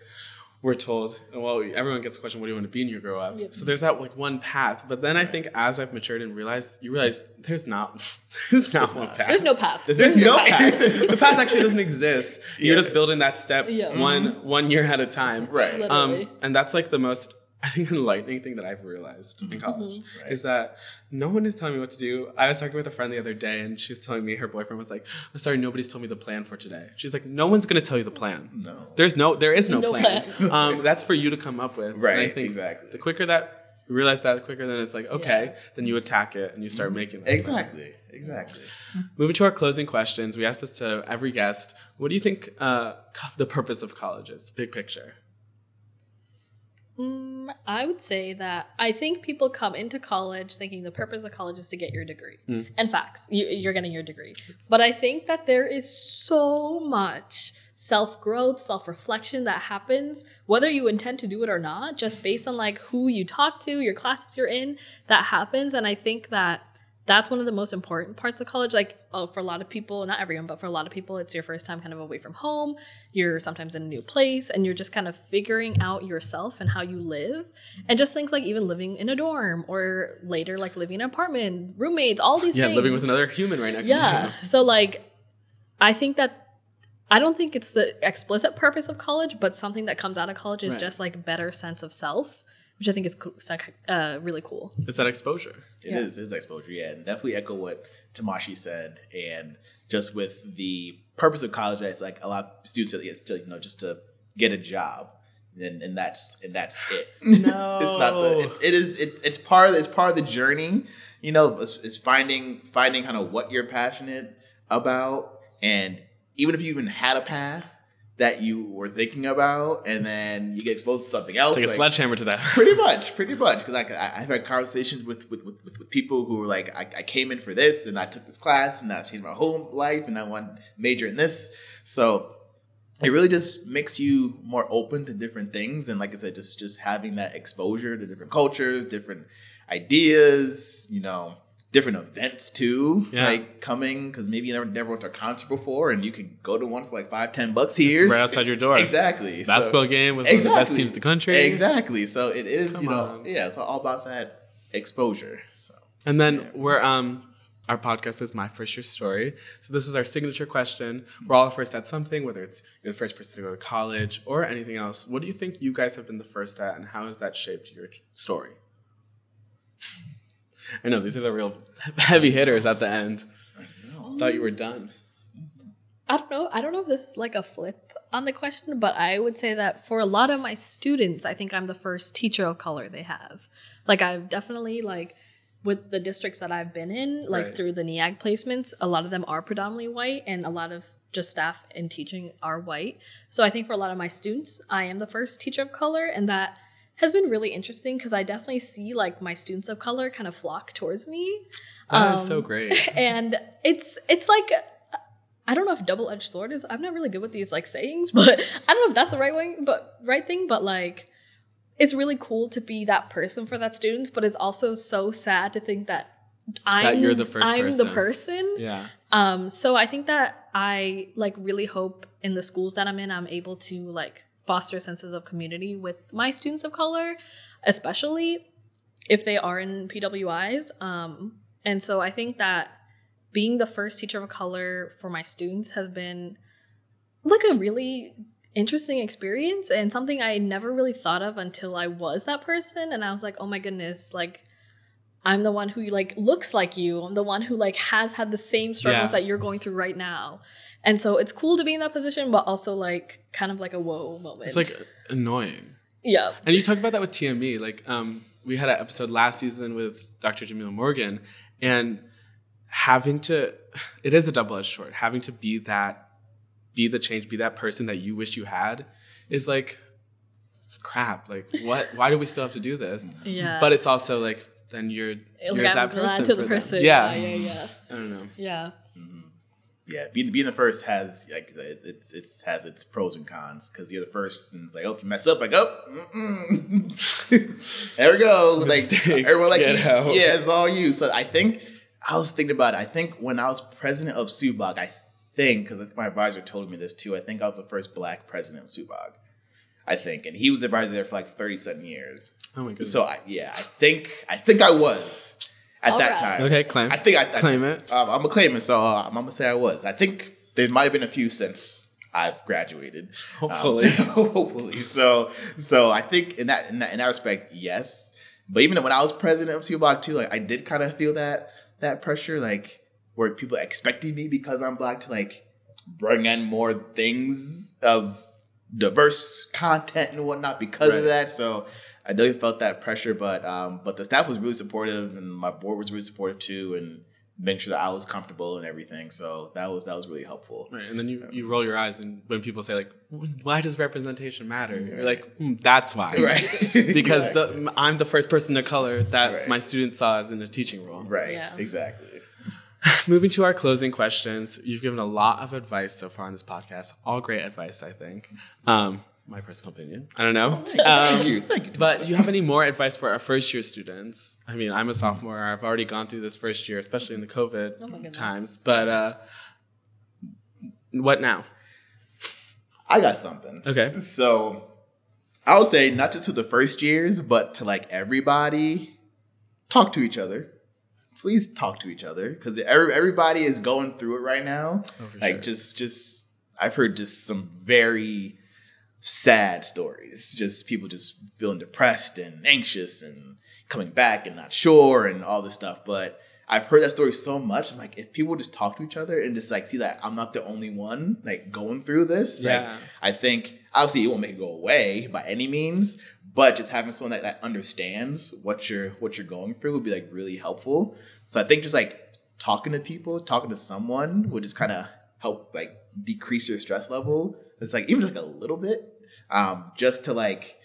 we're told, well, everyone gets the question, what do you want to be when you grow up? Yep. So there's that like one path. But then I think as I've matured and realized, you realize there's not there's not one path. There's no path. There's no path. path. the path actually doesn't exist. You're just building that step Yeah. one one year at a time. right. Um, and that's like the most I think enlightening thing that I've realized in college Right. is that no one is telling me what to do. I was talking with a friend the other day, and she was telling me her boyfriend was like, "I'm sorry, nobody's told me the plan for today." She's like, "No one's gonna tell you the plan. No. There's no, there is no, No plan. um, that's for you to come up with. And I Right, think exactly. The quicker that you realize that, the quicker then it's like, okay, then you attack it and you start making that plan. Exactly. Exactly. Moving to our closing questions, we ask this to every guest. What do you think uh, the purpose of college is? Big picture. Mm, I would say that I think people come into college thinking the purpose of college is to get your degree. Mm. And facts, you, you're getting your degree. But I think that there is so much self growth, self reflection that happens, whether you intend to do it or not, just based on like who you talk to, your classes you're in, that happens. And I think that that's one of the most important parts of college. Like, oh, for a lot of people, not everyone, but for a lot of people, it's your first time kind of away from home. You're sometimes in a new place and you're just kind of figuring out yourself and how you live. And just things like even living in a dorm or later, like living in an apartment, roommates, all these Yeah, things. living with another human right next to you. Yeah. So, like, I think that. I don't think it's the explicit purpose of college, but something that comes out of college is Right. just like better sense of self, which I think is cool, uh, really cool. It's that exposure. It Yeah. is, It's exposure, yeah, and definitely echo what Tamashi said, and just with the purpose of college, it's like a lot of students are it's to, you know just to get a job, and, and that's and that's it. No. it's not the it's, it is it's it's part of it's part of the journey. You know, it's, it's finding finding kind of what you're passionate about, and even if you even had a path that you were thinking about, and then you get exposed to something else, Take a sledgehammer to that. pretty much pretty much because like I, i've had conversations with with, with, with with people who were like I, I came in for this and i took this class and i changed my whole life and i want to major in this so it really just makes you more open to different things and like i said just just having that exposure to different cultures different ideas, you know, different events too, Yeah. like coming because maybe you never never went to a concert before, and you can go to one for like five, ten bucks here, right outside your door. Exactly. So- Basketball game with one of the best teams in the country. Exactly. So it is, Come you know, on. yeah, it's all about that exposure. So And then we're um our podcast is my first year story. So this is our signature question. We're all first at something, whether it's the first person to go to college or anything else. What do you think you guys have been the first at, and how has that shaped your story? I know these are the real heavy hitters at the end. I thought you were done. I don't know. I don't know if this is like a flip on the question, but I would say that for a lot of my students, I think I'm the first teacher of color they have. Like I've definitely like with the districts that I've been in, like Right. through the NEAG placements, a lot of them are predominantly white and a lot of just staff and teaching are white. So I think for a lot of my students, I am the first teacher of color and that has been really interesting because I definitely see like my students of color kind of flock towards me. That is Um, so great. and it's it's like I don't know if double edged sword is. I'm not really good with these like sayings, but I don't know if that's the right way, but right thing. But like, it's really cool to be that person for that student. But it's also so sad to think that I'm you're the first I'm person. the person. Yeah. Um. So I think that I like really hope in the schools that I'm in, I'm able to like foster senses of community with my students of color, especially if they are in PWIs. Um, and so I think that being the first teacher of color for my students has been like a really interesting experience and something I never really thought of until I was that person. And I was like, oh my goodness, like I'm the one who like looks like you. I'm the one who like has had the same struggles Yeah. that you're going through right now. And so it's cool to be in that position, but also like kind of like a whoa moment. It's like annoying. yeah. And you talked about that with TME. Like, um, we had an episode last season with Dr. Jamila Morgan, and having to, it is a double edged sword. Having to be that, be the change, be that person that you wish you had, is like, crap. Like, what? Why do we still have to do this? Yeah. But it's also like, then you're It'll you're that person to for the them. person. Yeah. Yeah. Yeah. Yeah. I don't know. yeah. Mm-hmm. yeah, being being the first has like it's it's has its pros and cons because you're the first, and it's like, oh, if you mess up, like, oh, there we go. Like everyone, like, get out. yeah, it's all you. So I think I was thinking about it. I think when I was president of SUBOG, I think because my advisor told me this too. I think I was the first black president of SUBOG. I think, and he was advisor there for like thirty seven years. Oh my goodness. So I, yeah, I think I think I was at All that right. time. okay, claim. I think I, I Claim it. Um, I'm a claimant, so uh, I'm gonna say I was. I think there might have been a few since I've graduated. Um, Hopefully. hopefully. So, so I think in that, in that in that respect, yes. But even when I was president of SUBOG too, like I did kind of feel that that pressure, like where people expecting me because I'm black to like bring in more things of diverse content and whatnot because of that. So I definitely felt that pressure, but um, but the staff was really supportive and my board was really supportive too, and making sure that I was comfortable and everything. So that was that was really helpful. Right, and then you, you roll your eyes, and when people say like, "Why does representation matter?" You're like, "Hmm, "That's why." Right. because Right. the, I'm the first person of color that Right. my students saw as in a teaching role. Right. Yeah. Exactly. Moving to our closing questions, you've given a lot of advice so far on this podcast. All great advice, I think. Um, my personal opinion. I don't know. Thank Um, you. Thank you. But do you have any more advice for our first year students? I mean, I'm a sophomore. I've already gone through this first year, especially in the COVID Oh times. But uh, what now? I got something. Okay. So I would say not just to the first years, but to like everybody, talk to each other. Please talk to each other because every, everybody is going through it right now. Oh, like sure. just, just I've heard just some very sad stories. Just people just feeling depressed and anxious and coming back and not sure and all this stuff. But I've heard that story so much. I'm like, if people just talk to each other and just like see that I'm not the only one like going through this, like, Yeah. I think obviously it won't make it go away by any means, but just having someone that, that understands what you're what you're going through would be like really helpful. So I think just like talking to people, talking to someone would just kind of help like decrease your stress level. It's like even like a little bit, um, just to like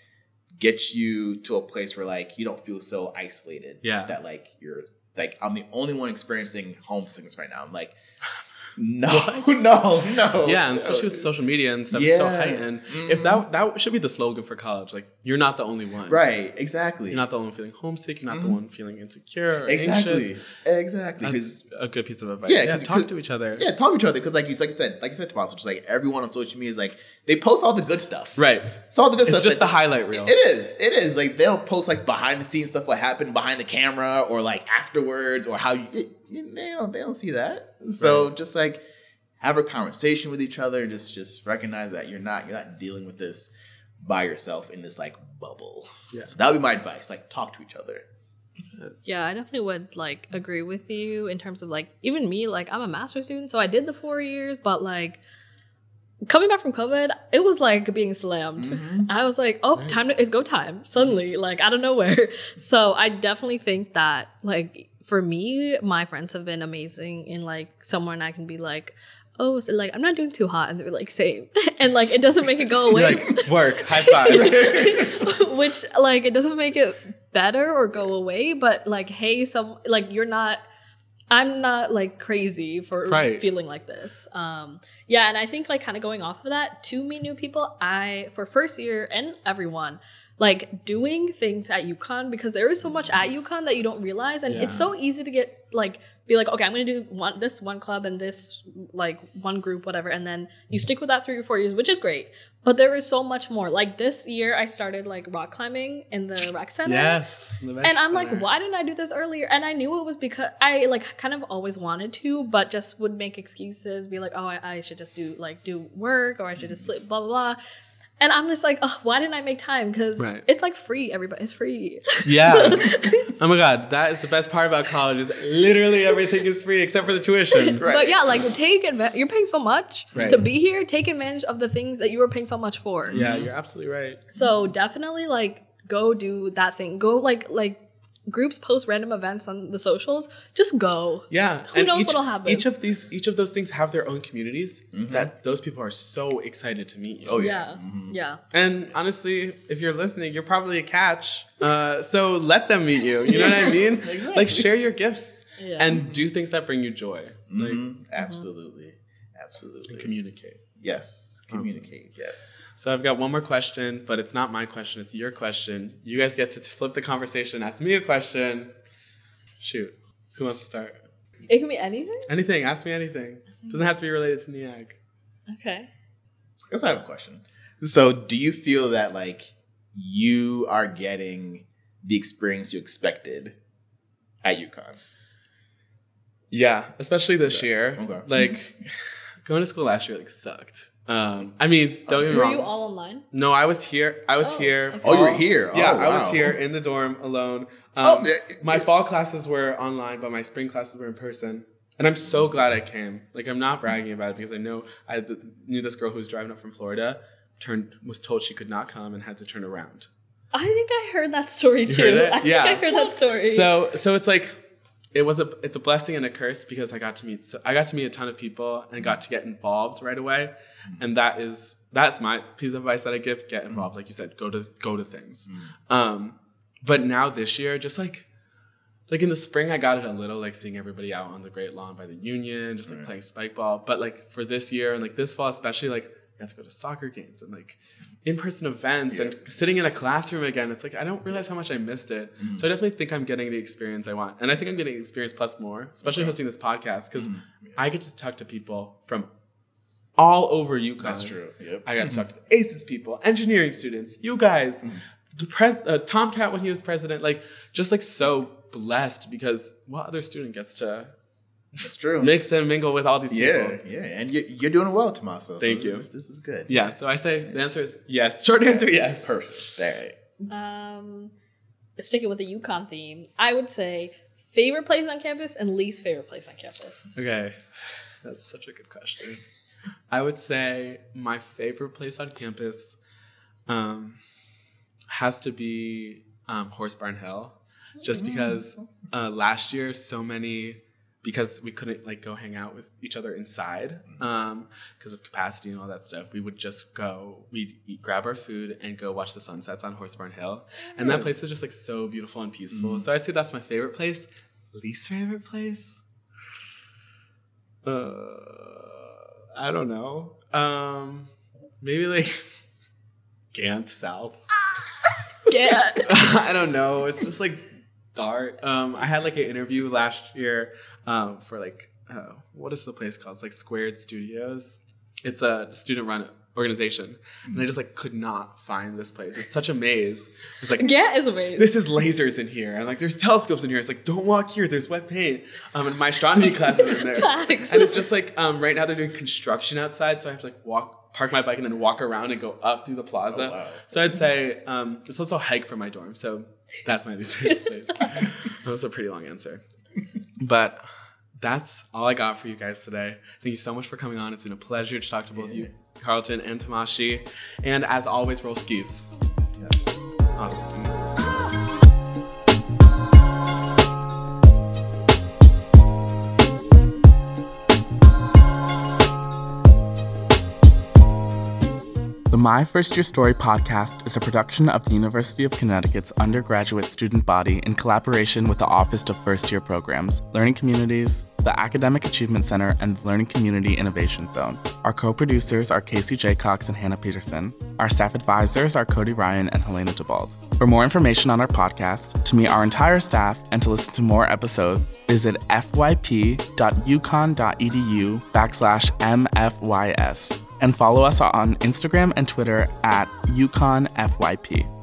get you to a place where like you don't feel so isolated. Yeah. That like you're like I'm the only one experiencing homesickness right now. I'm like, no, no, no. Yeah, and especially with social media and stuff, it's so Yeah. heightened. Mhm. If that that should be the slogan for college, like you're not the only one. Right. Exactly. You're not the only one feeling homesick. You're not the Mhm. one feeling insecure or exactly. anxious. Exactly. That's a good piece of advice. Yeah, Yeah, talk to each other. Yeah, talk to each other because, like you, like you said, like you said, Tomas, just like everyone on social media is like they post all the good stuff, Right. It's all the good It's stuff. It's just the highlight reel. It is. It is. Like they don't post like behind the scenes stuff, what happened behind the camera, or like afterwards, or how you. It, they don't. They don't see that. So Right. just like have a conversation with each other. Just just recognize that you're not you're not dealing with this by yourself in this like bubble. Yeah. So that would be my advice. Like talk to each other. Yeah, I definitely would like agree with you in terms of like even me, like I'm a master student, so I did the four years, but like coming back from COVID, it was like being slammed. Mhm. I was like, oh, Right. time to, it's go time suddenly, like out of nowhere. So I definitely think that like for me, my friends have been amazing in like someone I can be like, oh, so like I'm not doing too hot, and they're like same, and like it doesn't make it go away. like work, high five. which like it doesn't make it better or go away but like hey some like you're not i'm not like crazy for Right. feeling like this um yeah and i think like kind of going off of that to meet new people i for first year and everyone like doing things at UConn because there is so much at UConn that you don't realize and it's so easy to get like be like okay I'm gonna do one this one club and this like one group whatever and then you stick with that three or four years which is great but there is so much more like this year I started like rock climbing in the rec center yes. the and I'm like, why didn't I do this earlier? And I knew it was because I like kind of always wanted to, but just would make excuses, be like, oh, I, I should just do like do work or I should just sleep, blah blah blah. And I'm just like, oh, why didn't I make time? Because Right. it's like free, everybody. It's free. Yeah. oh my god, that is the best part about college. Is literally everything is free except for the tuition. Right. But yeah, like take advantage. You're paying so much Right. to be here. Take advantage of the things that you were paying so much for. Yeah, you're absolutely right. So definitely like go do that thing. Go like like groups post random events on the socials. Just go. Yeah. Who knows each, what'll happen? Each of these each of those things have their own communities that those people are so excited to meet you. Oh, yeah. Yeah. Mhm. Yeah. And honestly, if you're listening, you're probably a catch. Uh, so let them meet you. You know what I mean? Exactly. Like share your gifts Yeah. and do things that bring you joy. Like Mhm. Absolutely. Absolutely. communicate. yes. Awesome. Communicate. Yes. So I've got one more question, but it's not my question, it's your question. You guys get to t- flip the conversation, ask me a question. Shoot. Who wants to start? It can be anything. Anything, ask me anything. Doesn't have to be related to NEAG. Okay. I Guess I have a question. So, do you feel that like you are getting the experience you expected at UConn? Yeah, especially this Okay. year. Okay. Like going to school last year like sucked. Um, I mean, don't get me Were you all online? no, I was here. I was Oh, here. okay. Oh, you were fall- here. Yeah, Oh, I was here in the dorm alone. Oh, Um, yeah, my fall classes were online, but my spring classes were in person. And I'm so glad I came. Like I'm not bragging about it because I know I th- knew this girl who was driving up from Florida, turned was told she could not come and had to turn around. I think I heard that story You too. heard it? I think Yeah. I heard that story. So so it's like it was a it's a blessing and a curse because I got to meet so I got to meet a ton of people and got to get involved right away. Mm. And that is that's my piece of advice that I give. Get involved. Mm. Like you said, go to go to things. Mm. Um but now this year, just like like in the spring I got it a little, like seeing everybody out on the great lawn by the union, just like Right. playing spike ball. But like for this year and like this fall especially, like I to go to soccer games and like in-person events and sitting in a classroom again. It's like I don't realize how much I missed it. Mm. So I definitely think I'm getting the experience I want. And I think I'm getting experience plus more, especially Okay. hosting this podcast, because Mhm. I get to talk to people from all over UConn. That's true. Yep. I got to talk to the ACES people, engineering students, you guys, Mhm. the pres- uh, Tomcat when he was president, like just like so blessed because what other student gets to That's true. mix and mingle with all these yeah, people? yeah, yeah. and you're, you're doing well, Tommaso. Thank this- you. This, this is good. Yeah, so I say the answer is yes. Short answer, yes. Perfect. All right. um, sticking with the UConn theme, I would say favorite place on campus and least favorite place on campus. Okay, that's such a good question. I would say my favorite place on campus um, has to be um, Horse Barn Hill, just because uh, last year so many because we couldn't like go hang out with each other inside um, because of capacity and all that stuff. We would just go, we'd eat, grab our food and go watch the sunsets on Horse Barn Hill, and that place is just like so beautiful and peaceful. Mhm. So I'd say that's my favorite place. Least favorite place. Uh, I don't know. Um, maybe like Gant South. Get. I don't know. It's just like dark. Um, I had like an interview last year um, for like uh, what is the place called? It's like Squared Studios. It's a student run organization, and I just like could not find this place. It's such a maze. It's like Get is amazing. this is lasers in here, and like there's telescopes in here. It's like don't walk here. There's wet paint. Um, and my astronomy class is in there, Facts. and it's just like um, right now they're doing construction outside, so I have to like walk, park my bike, and then walk around and go up through the plaza. Oh, wow. So I'd say um, it's also a hike from my dorm, so that's my least favorite place. that was a pretty long answer, but that's all I got for you guys today. Thank you so much for coming on. It's been a pleasure to talk to both you, Carlton and Tamashi. And as always, roll skis. Yes. Awesome. My First Year Story podcast is a production of the University of Connecticut's undergraduate student body in collaboration with the Office of First Year Programs, Learning Communities, the Academic Achievement Center, and the Learning Community Innovation Zone. Our co producers are Casey J. Cox and Hannah Peterson. Our staff advisors are Cody Ryan and Helena DeBald. For more information on our podcast, to meet our entire staff, and to listen to more episodes, visit fyp.uconn.edu backslash mfys and follow us on Instagram and Twitter at UConnFYP.